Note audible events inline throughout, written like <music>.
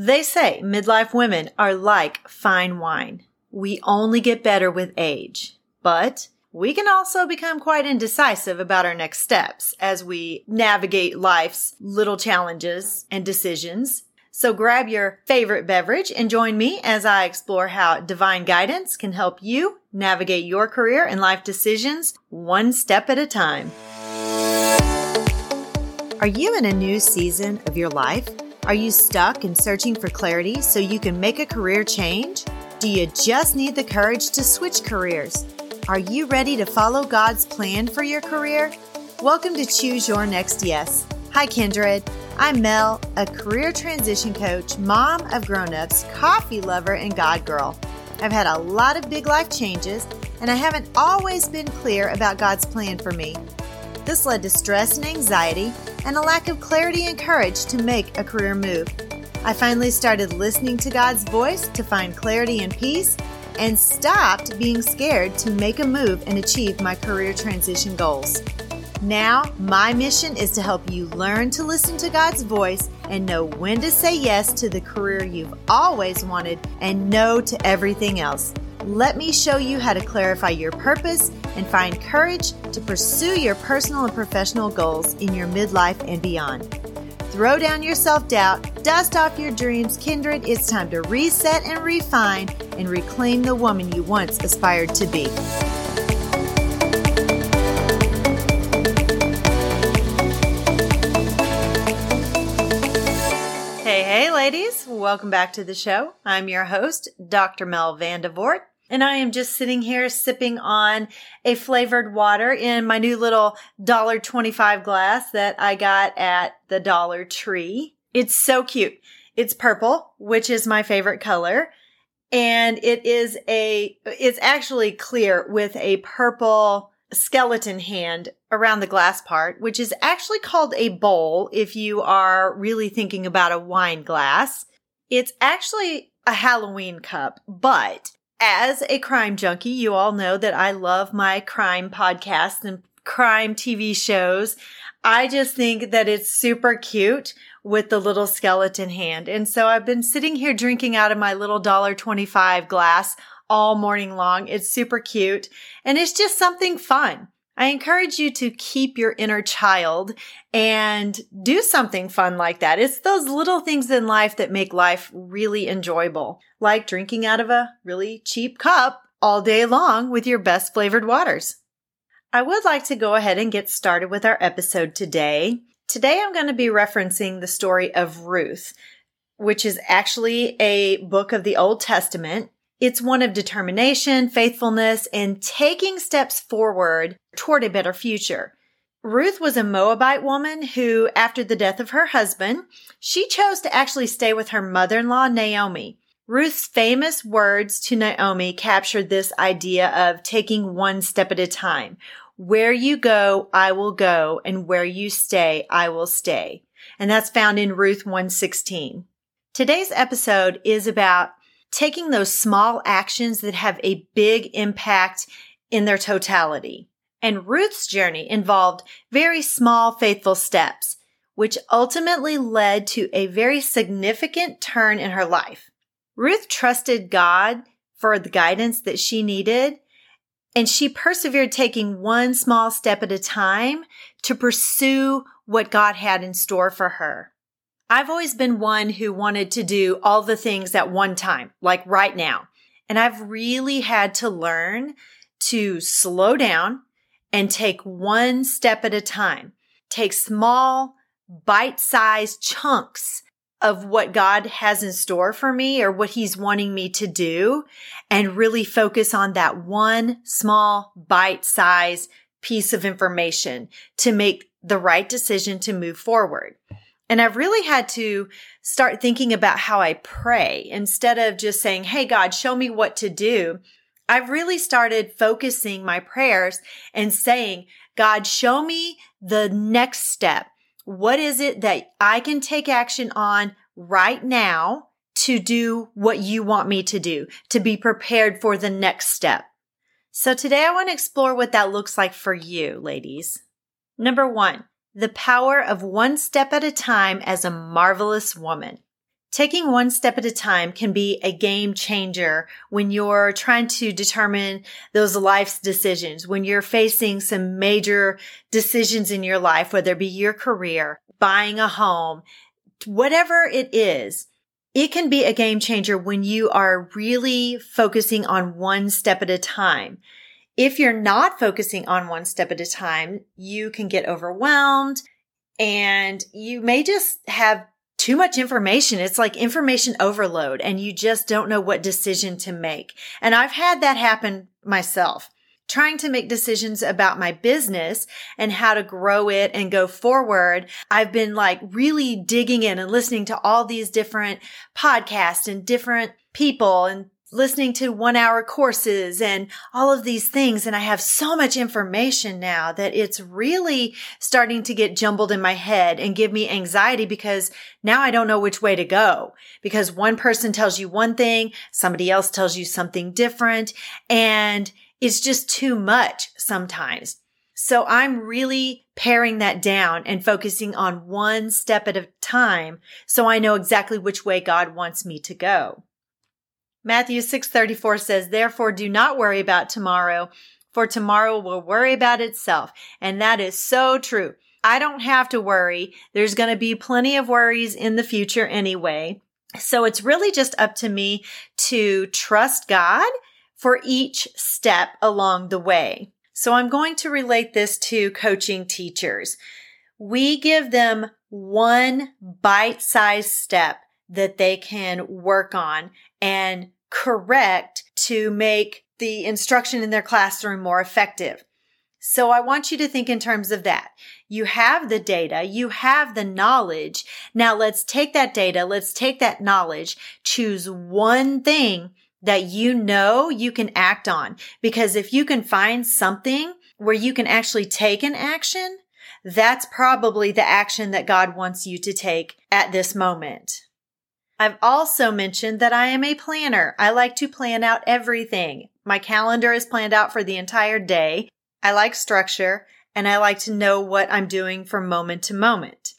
They say midlife women are like fine wine. We only get better with age. But we can also become quite indecisive about our next steps as we navigate life's little challenges and decisions. So grab your favorite beverage and join me as I explore how divine guidance can help you navigate your career and life decisions one step at a time. Are you in a new season of your life? Are you stuck and searching for clarity so you can make a career change? Do you just need the courage to switch careers? Are you ready to follow God's plan for your career? Welcome to Choose Your Next Yes. Hi, Kindred. I'm Mel, a career transition coach, mom of grown-ups, coffee lover, and God girl. I've had a lot of big life changes, and I haven't always been clear about God's plan for me. This led to stress and anxiety and a lack of clarity and courage to make a career move. I finally started listening to God's voice to find clarity and peace and stopped being scared to make a move and achieve my career transition goals. Now, my mission is to help you learn to listen to God's voice and know when to say yes to the career you've always wanted and no to everything else. Let me show you how to clarify your purpose and find courage to pursue your personal and professional goals in your midlife and beyond. Throw down your self doubt, dust off your dreams, kindred. It's time to reset and refine and reclaim the woman you once aspired to be. Hey, hey, ladies. Welcome back to the show. I'm your host, Dr. Mel Vandevort. And I am just sitting here sipping on a flavored water in my new little $1.25 glass that I got at the Dollar Tree. It's so cute. It's purple, which is my favorite color. And it is a, it's actually clear with a purple skeleton hand around the glass part, which is actually called a bowl if you are really thinking about a wine glass. It's actually a Halloween cup, but as a crime junkie, you all know that I love my crime podcasts and crime TV shows. I just think that it's super cute with the little skeleton hand. And so I've been sitting here drinking out of my little $1.25 glass all morning long. It's super cute and it's just something fun. I encourage you to keep your inner child and do something fun like that. It's those little things in life that make life really enjoyable, like drinking out of a really cheap cup all day long with your best flavored waters. I would like to go ahead and get started with our episode today. Today I'm going to be referencing the story of Ruth, which is actually a book of the Old Testament. It's one of determination, faithfulness, and taking steps forward toward a better future. Ruth was a Moabite woman who, after the death of her husband, she chose to actually stay with her mother-in-law, Naomi. Ruth's famous words to Naomi captured this idea of taking one step at a time. Where you go, I will go, and where you stay, I will stay. And that's found in Ruth 116. Today's episode is about taking those small actions that have a big impact in their totality. And Ruth's journey involved very small, faithful steps, which ultimately led to a very significant turn in her life. Ruth trusted God for the guidance that she needed, and she persevered taking one small step at a time to pursue what God had in store for her. I've always been one who wanted to do all the things at one time, like right now. And I've really had to learn to slow down and take one step at a time. Take small, bite-sized chunks of what God has in store for me or what he's wanting me to do and really focus on that one small bite-sized piece of information to make the right decision to move forward. And I've really had to start thinking about how I pray instead of just saying, Hey, God, show me what to do. I've really started focusing my prayers and saying, God, show me the next step. What is it that I can take action on right now to do what you want me to do, to be prepared for the next step? So today I want to explore what that looks like for you, ladies. Number one, the power of one step at a time as a marvelous woman. Taking one step at a time can be a game changer when you're trying to determine those life's decisions, when you're facing some major decisions in your life, whether it be your career, buying a home, whatever it is. It can be a game changer when you are really focusing on one step at a time. If you're not focusing on one step at a time, you can get overwhelmed and you may just have too much information. It's like information overload and you just don't know what decision to make. And I've had that happen myself. Trying to make decisions about my business and how to grow it and go forward. I've been like really digging in and listening to all these different podcasts and different people and listening to one hour courses and all of these things. And I have so much information now that it's really starting to get jumbled in my head and give me anxiety because now I don't know which way to go because one person tells you one thing, somebody else tells you something different, and it's just too much sometimes. So I'm really paring that down and focusing on one step at a time so I know exactly which way God wants me to go. Matthew 6:34 says, "Therefore do not worry about tomorrow, for tomorrow will worry about itself." And that is so true. I don't have to worry. There's going to be plenty of worries in the future anyway. So it's really just up to me to trust God for each step along the way. So I'm going to relate this to coaching teachers. We give them one bite sized step that they can work on and correct to make the instruction in their classroom more effective. So I want you to think in terms of that. You have the data, you have the knowledge. Now let's take that data, let's take that knowledge, choose one thing that you know you can act on. Because if you can find something where you can actually take an action, that's probably the action that God wants you to take at this moment. I've also mentioned that I am a planner. I like to plan out everything. My calendar is planned out for the entire day. I like structure and I like to know what I'm doing from moment to moment.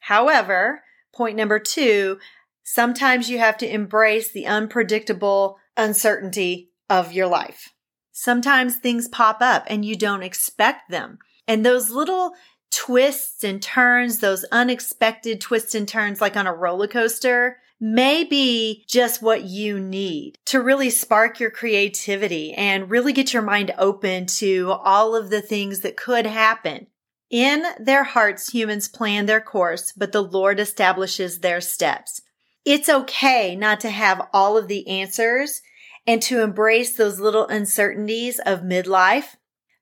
However, point number two, sometimes you have to embrace the unpredictable uncertainty of your life. Sometimes things pop up and you don't expect them. And those little twists and turns, those unexpected twists and turns, like on a roller coaster, may be just what you need to really spark your creativity and really get your mind open to all of the things that could happen. In their hearts, humans plan their course, but the Lord establishes their steps. It's okay not to have all of the answers and to embrace those little uncertainties of midlife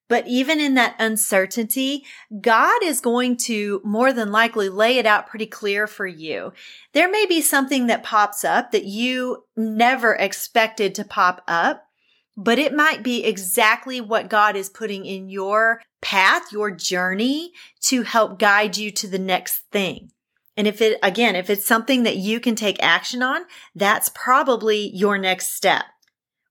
but even in that uncertainty, God is going to more than likely lay it out pretty clear for you. There may be something that pops up that you never expected to pop up, but it might be exactly what God is putting in your path, your journey to help guide you to the next thing. And if it, again, if it's something that you can take action on, that's probably your next step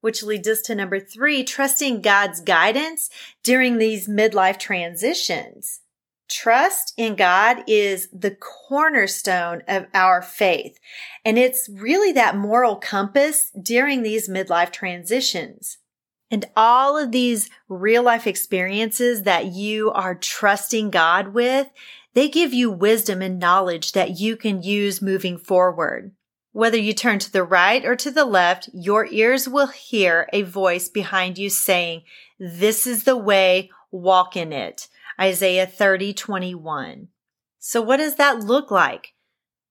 which leads us to number three, trusting God's guidance during these midlife transitions. Trust in God is the cornerstone of our faith. And it's really that moral compass during these midlife transitions. And all of these real life experiences that you are trusting God with, they give you wisdom and knowledge that you can use moving forward. Whether you turn to the right or to the left, your ears will hear a voice behind you saying, This is the way, walk in it. Isaiah 30, 21. So what does that look like?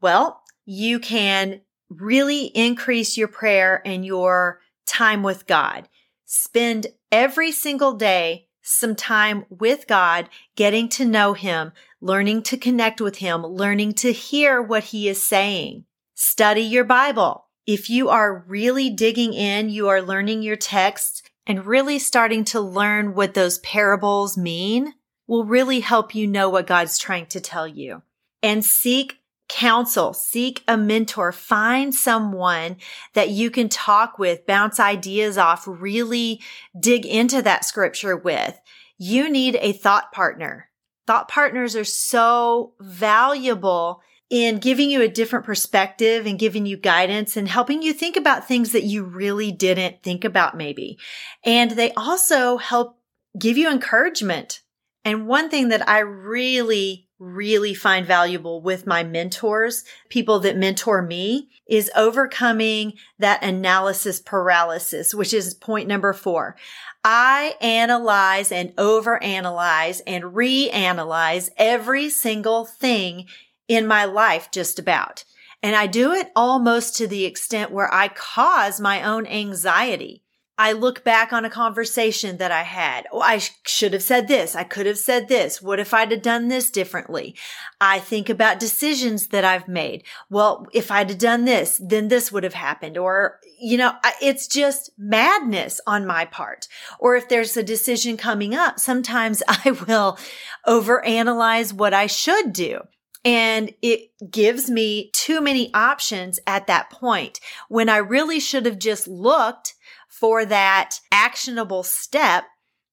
Well, you can really increase your prayer and your time with God. Spend every single day some time with God, getting to know Him, learning to connect with Him, learning to hear what He is saying. Study your Bible. If you are really digging in, you are learning your text and really starting to learn what those parables mean will really help you know what God's trying to tell you. And seek counsel, seek a mentor, find someone that you can talk with, bounce ideas off, really dig into that scripture with. You need a thought partner. Thought partners are so valuable in giving you a different perspective and giving you guidance and helping you think about things that you really didn't think about maybe. And they also help give you encouragement. And one thing that I really, really find valuable with my mentors, people that mentor me, is overcoming that analysis paralysis, which is point number four. I analyze and overanalyze and reanalyze every single thing in my life, just about. And I do it almost to the extent where I cause my own anxiety. I look back on a conversation that I had. Oh, I sh- should have said this. I could have said this. What if I'd have done this differently? I think about decisions that I've made. Well, if I'd have done this, then this would have happened. Or, you know, it's just madness on my part. Or if there's a decision coming up, sometimes <laughs> I will overanalyze what I should do. And it gives me too many options at that point when I really should have just looked for that actionable step,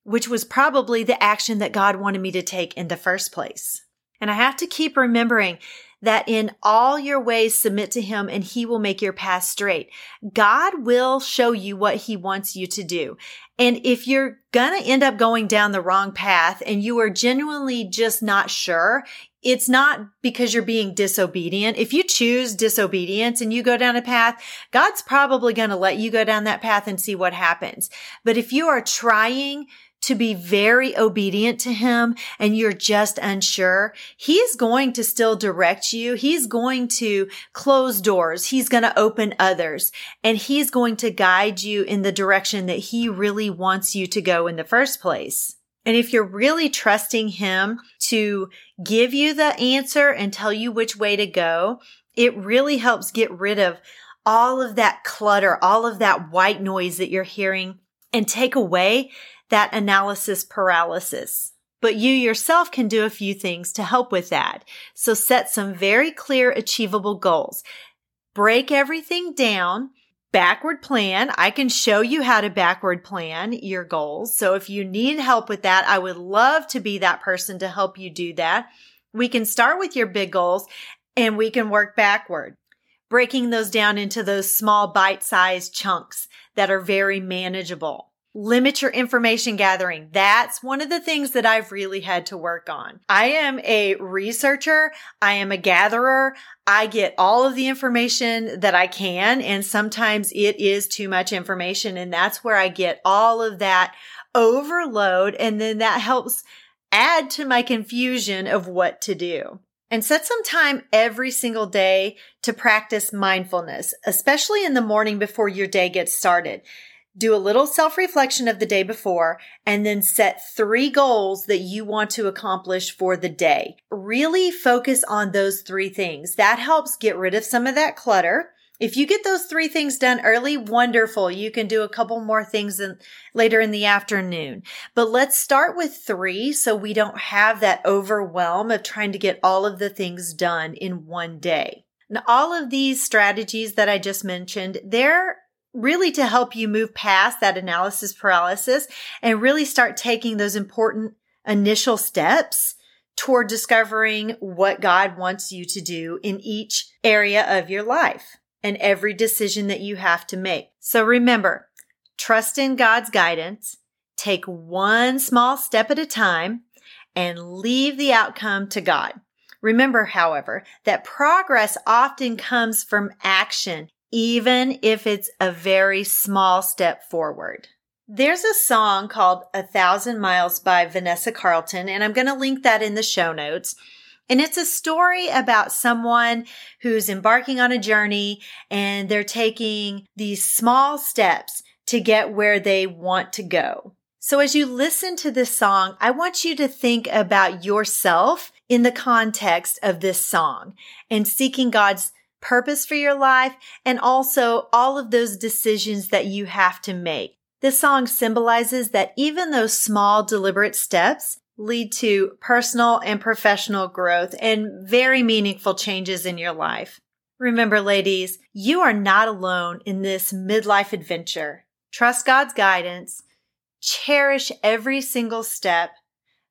which was probably the action that God wanted me to take in the first place. And I have to keep remembering that in all your ways submit to him and he will make your path straight. God will show you what he wants you to do. And if you're gonna end up going down the wrong path and you are genuinely just not sure, it's not because you're being disobedient. If you choose disobedience and you go down a path, God's probably going to let you go down that path and see what happens. But if you are trying to be very obedient to him and you're just unsure, he's going to still direct you. He's going to close doors. He's going to open others and he's going to guide you in the direction that he really wants you to go in the first place. And if you're really trusting him to give you the answer and tell you which way to go, it really helps get rid of all of that clutter, all of that white noise that you're hearing and take away that analysis paralysis. But you yourself can do a few things to help with that. So set some very clear, achievable goals. Break everything down backward plan. I can show you how to backward plan your goals. So if you need help with that, I would love to be that person to help you do that. We can start with your big goals and we can work backward, breaking those down into those small bite sized chunks that are very manageable. Limit your information gathering. That's one of the things that I've really had to work on. I am a researcher. I am a gatherer. I get all of the information that I can. And sometimes it is too much information. And that's where I get all of that overload. And then that helps add to my confusion of what to do. And set some time every single day to practice mindfulness, especially in the morning before your day gets started do a little self reflection of the day before and then set three goals that you want to accomplish for the day. Really focus on those three things. That helps get rid of some of that clutter. If you get those three things done early, wonderful. You can do a couple more things in, later in the afternoon. But let's start with three so we don't have that overwhelm of trying to get all of the things done in one day. Now, all of these strategies that I just mentioned, they're really to help you move past that analysis paralysis and really start taking those important initial steps toward discovering what God wants you to do in each area of your life and every decision that you have to make. So remember, trust in God's guidance, take one small step at a time, and leave the outcome to God. Remember, however, that progress often comes from action even if it's a very small step forward. There's a song called A Thousand Miles by Vanessa Carlton, and I'm going to link that in the show notes. And it's a story about someone who's embarking on a journey and they're taking these small steps to get where they want to go. So as you listen to this song, I want you to think about yourself in the context of this song and seeking God's purpose for your life, and also all of those decisions that you have to make. This song symbolizes that even those small, deliberate steps lead to personal and professional growth and very meaningful changes in your life. Remember, ladies, you are not alone in this midlife adventure. Trust God's guidance, cherish every single step,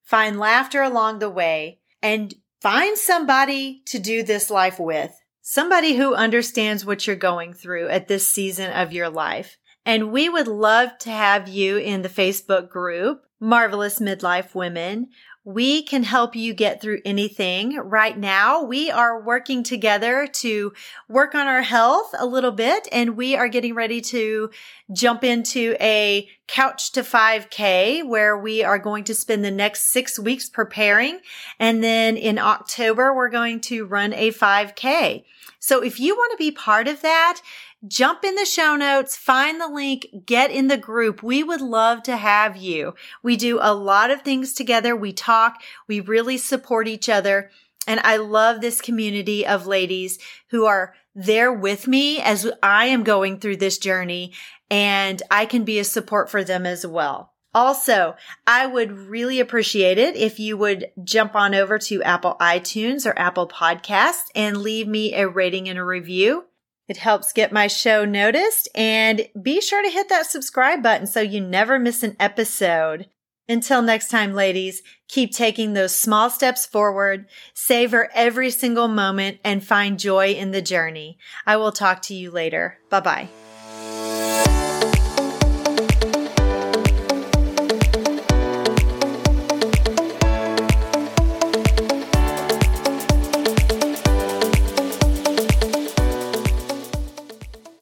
find laughter along the way, and find somebody to do this life with. Somebody who understands what you're going through at this season of your life. And we would love to have you in the Facebook group, Marvelous Midlife Women. We can help you get through anything. Right now, we are working together to work on our health a little bit and we are getting ready to jump into a couch to 5k where we are going to spend the next six weeks preparing. And then in October, we're going to run a 5k. So if you want to be part of that, jump in the show notes, find the link, get in the group. We would love to have you. We do a lot of things together. We talk, we really support each other. And I love this community of ladies who are there with me as I am going through this journey and I can be a support for them as well. Also, I would really appreciate it if you would jump on over to Apple iTunes or Apple Podcasts and leave me a rating and a review. It helps get my show noticed and be sure to hit that subscribe button so you never miss an episode. Until next time, ladies, keep taking those small steps forward, savor every single moment and find joy in the journey. I will talk to you later. Bye bye.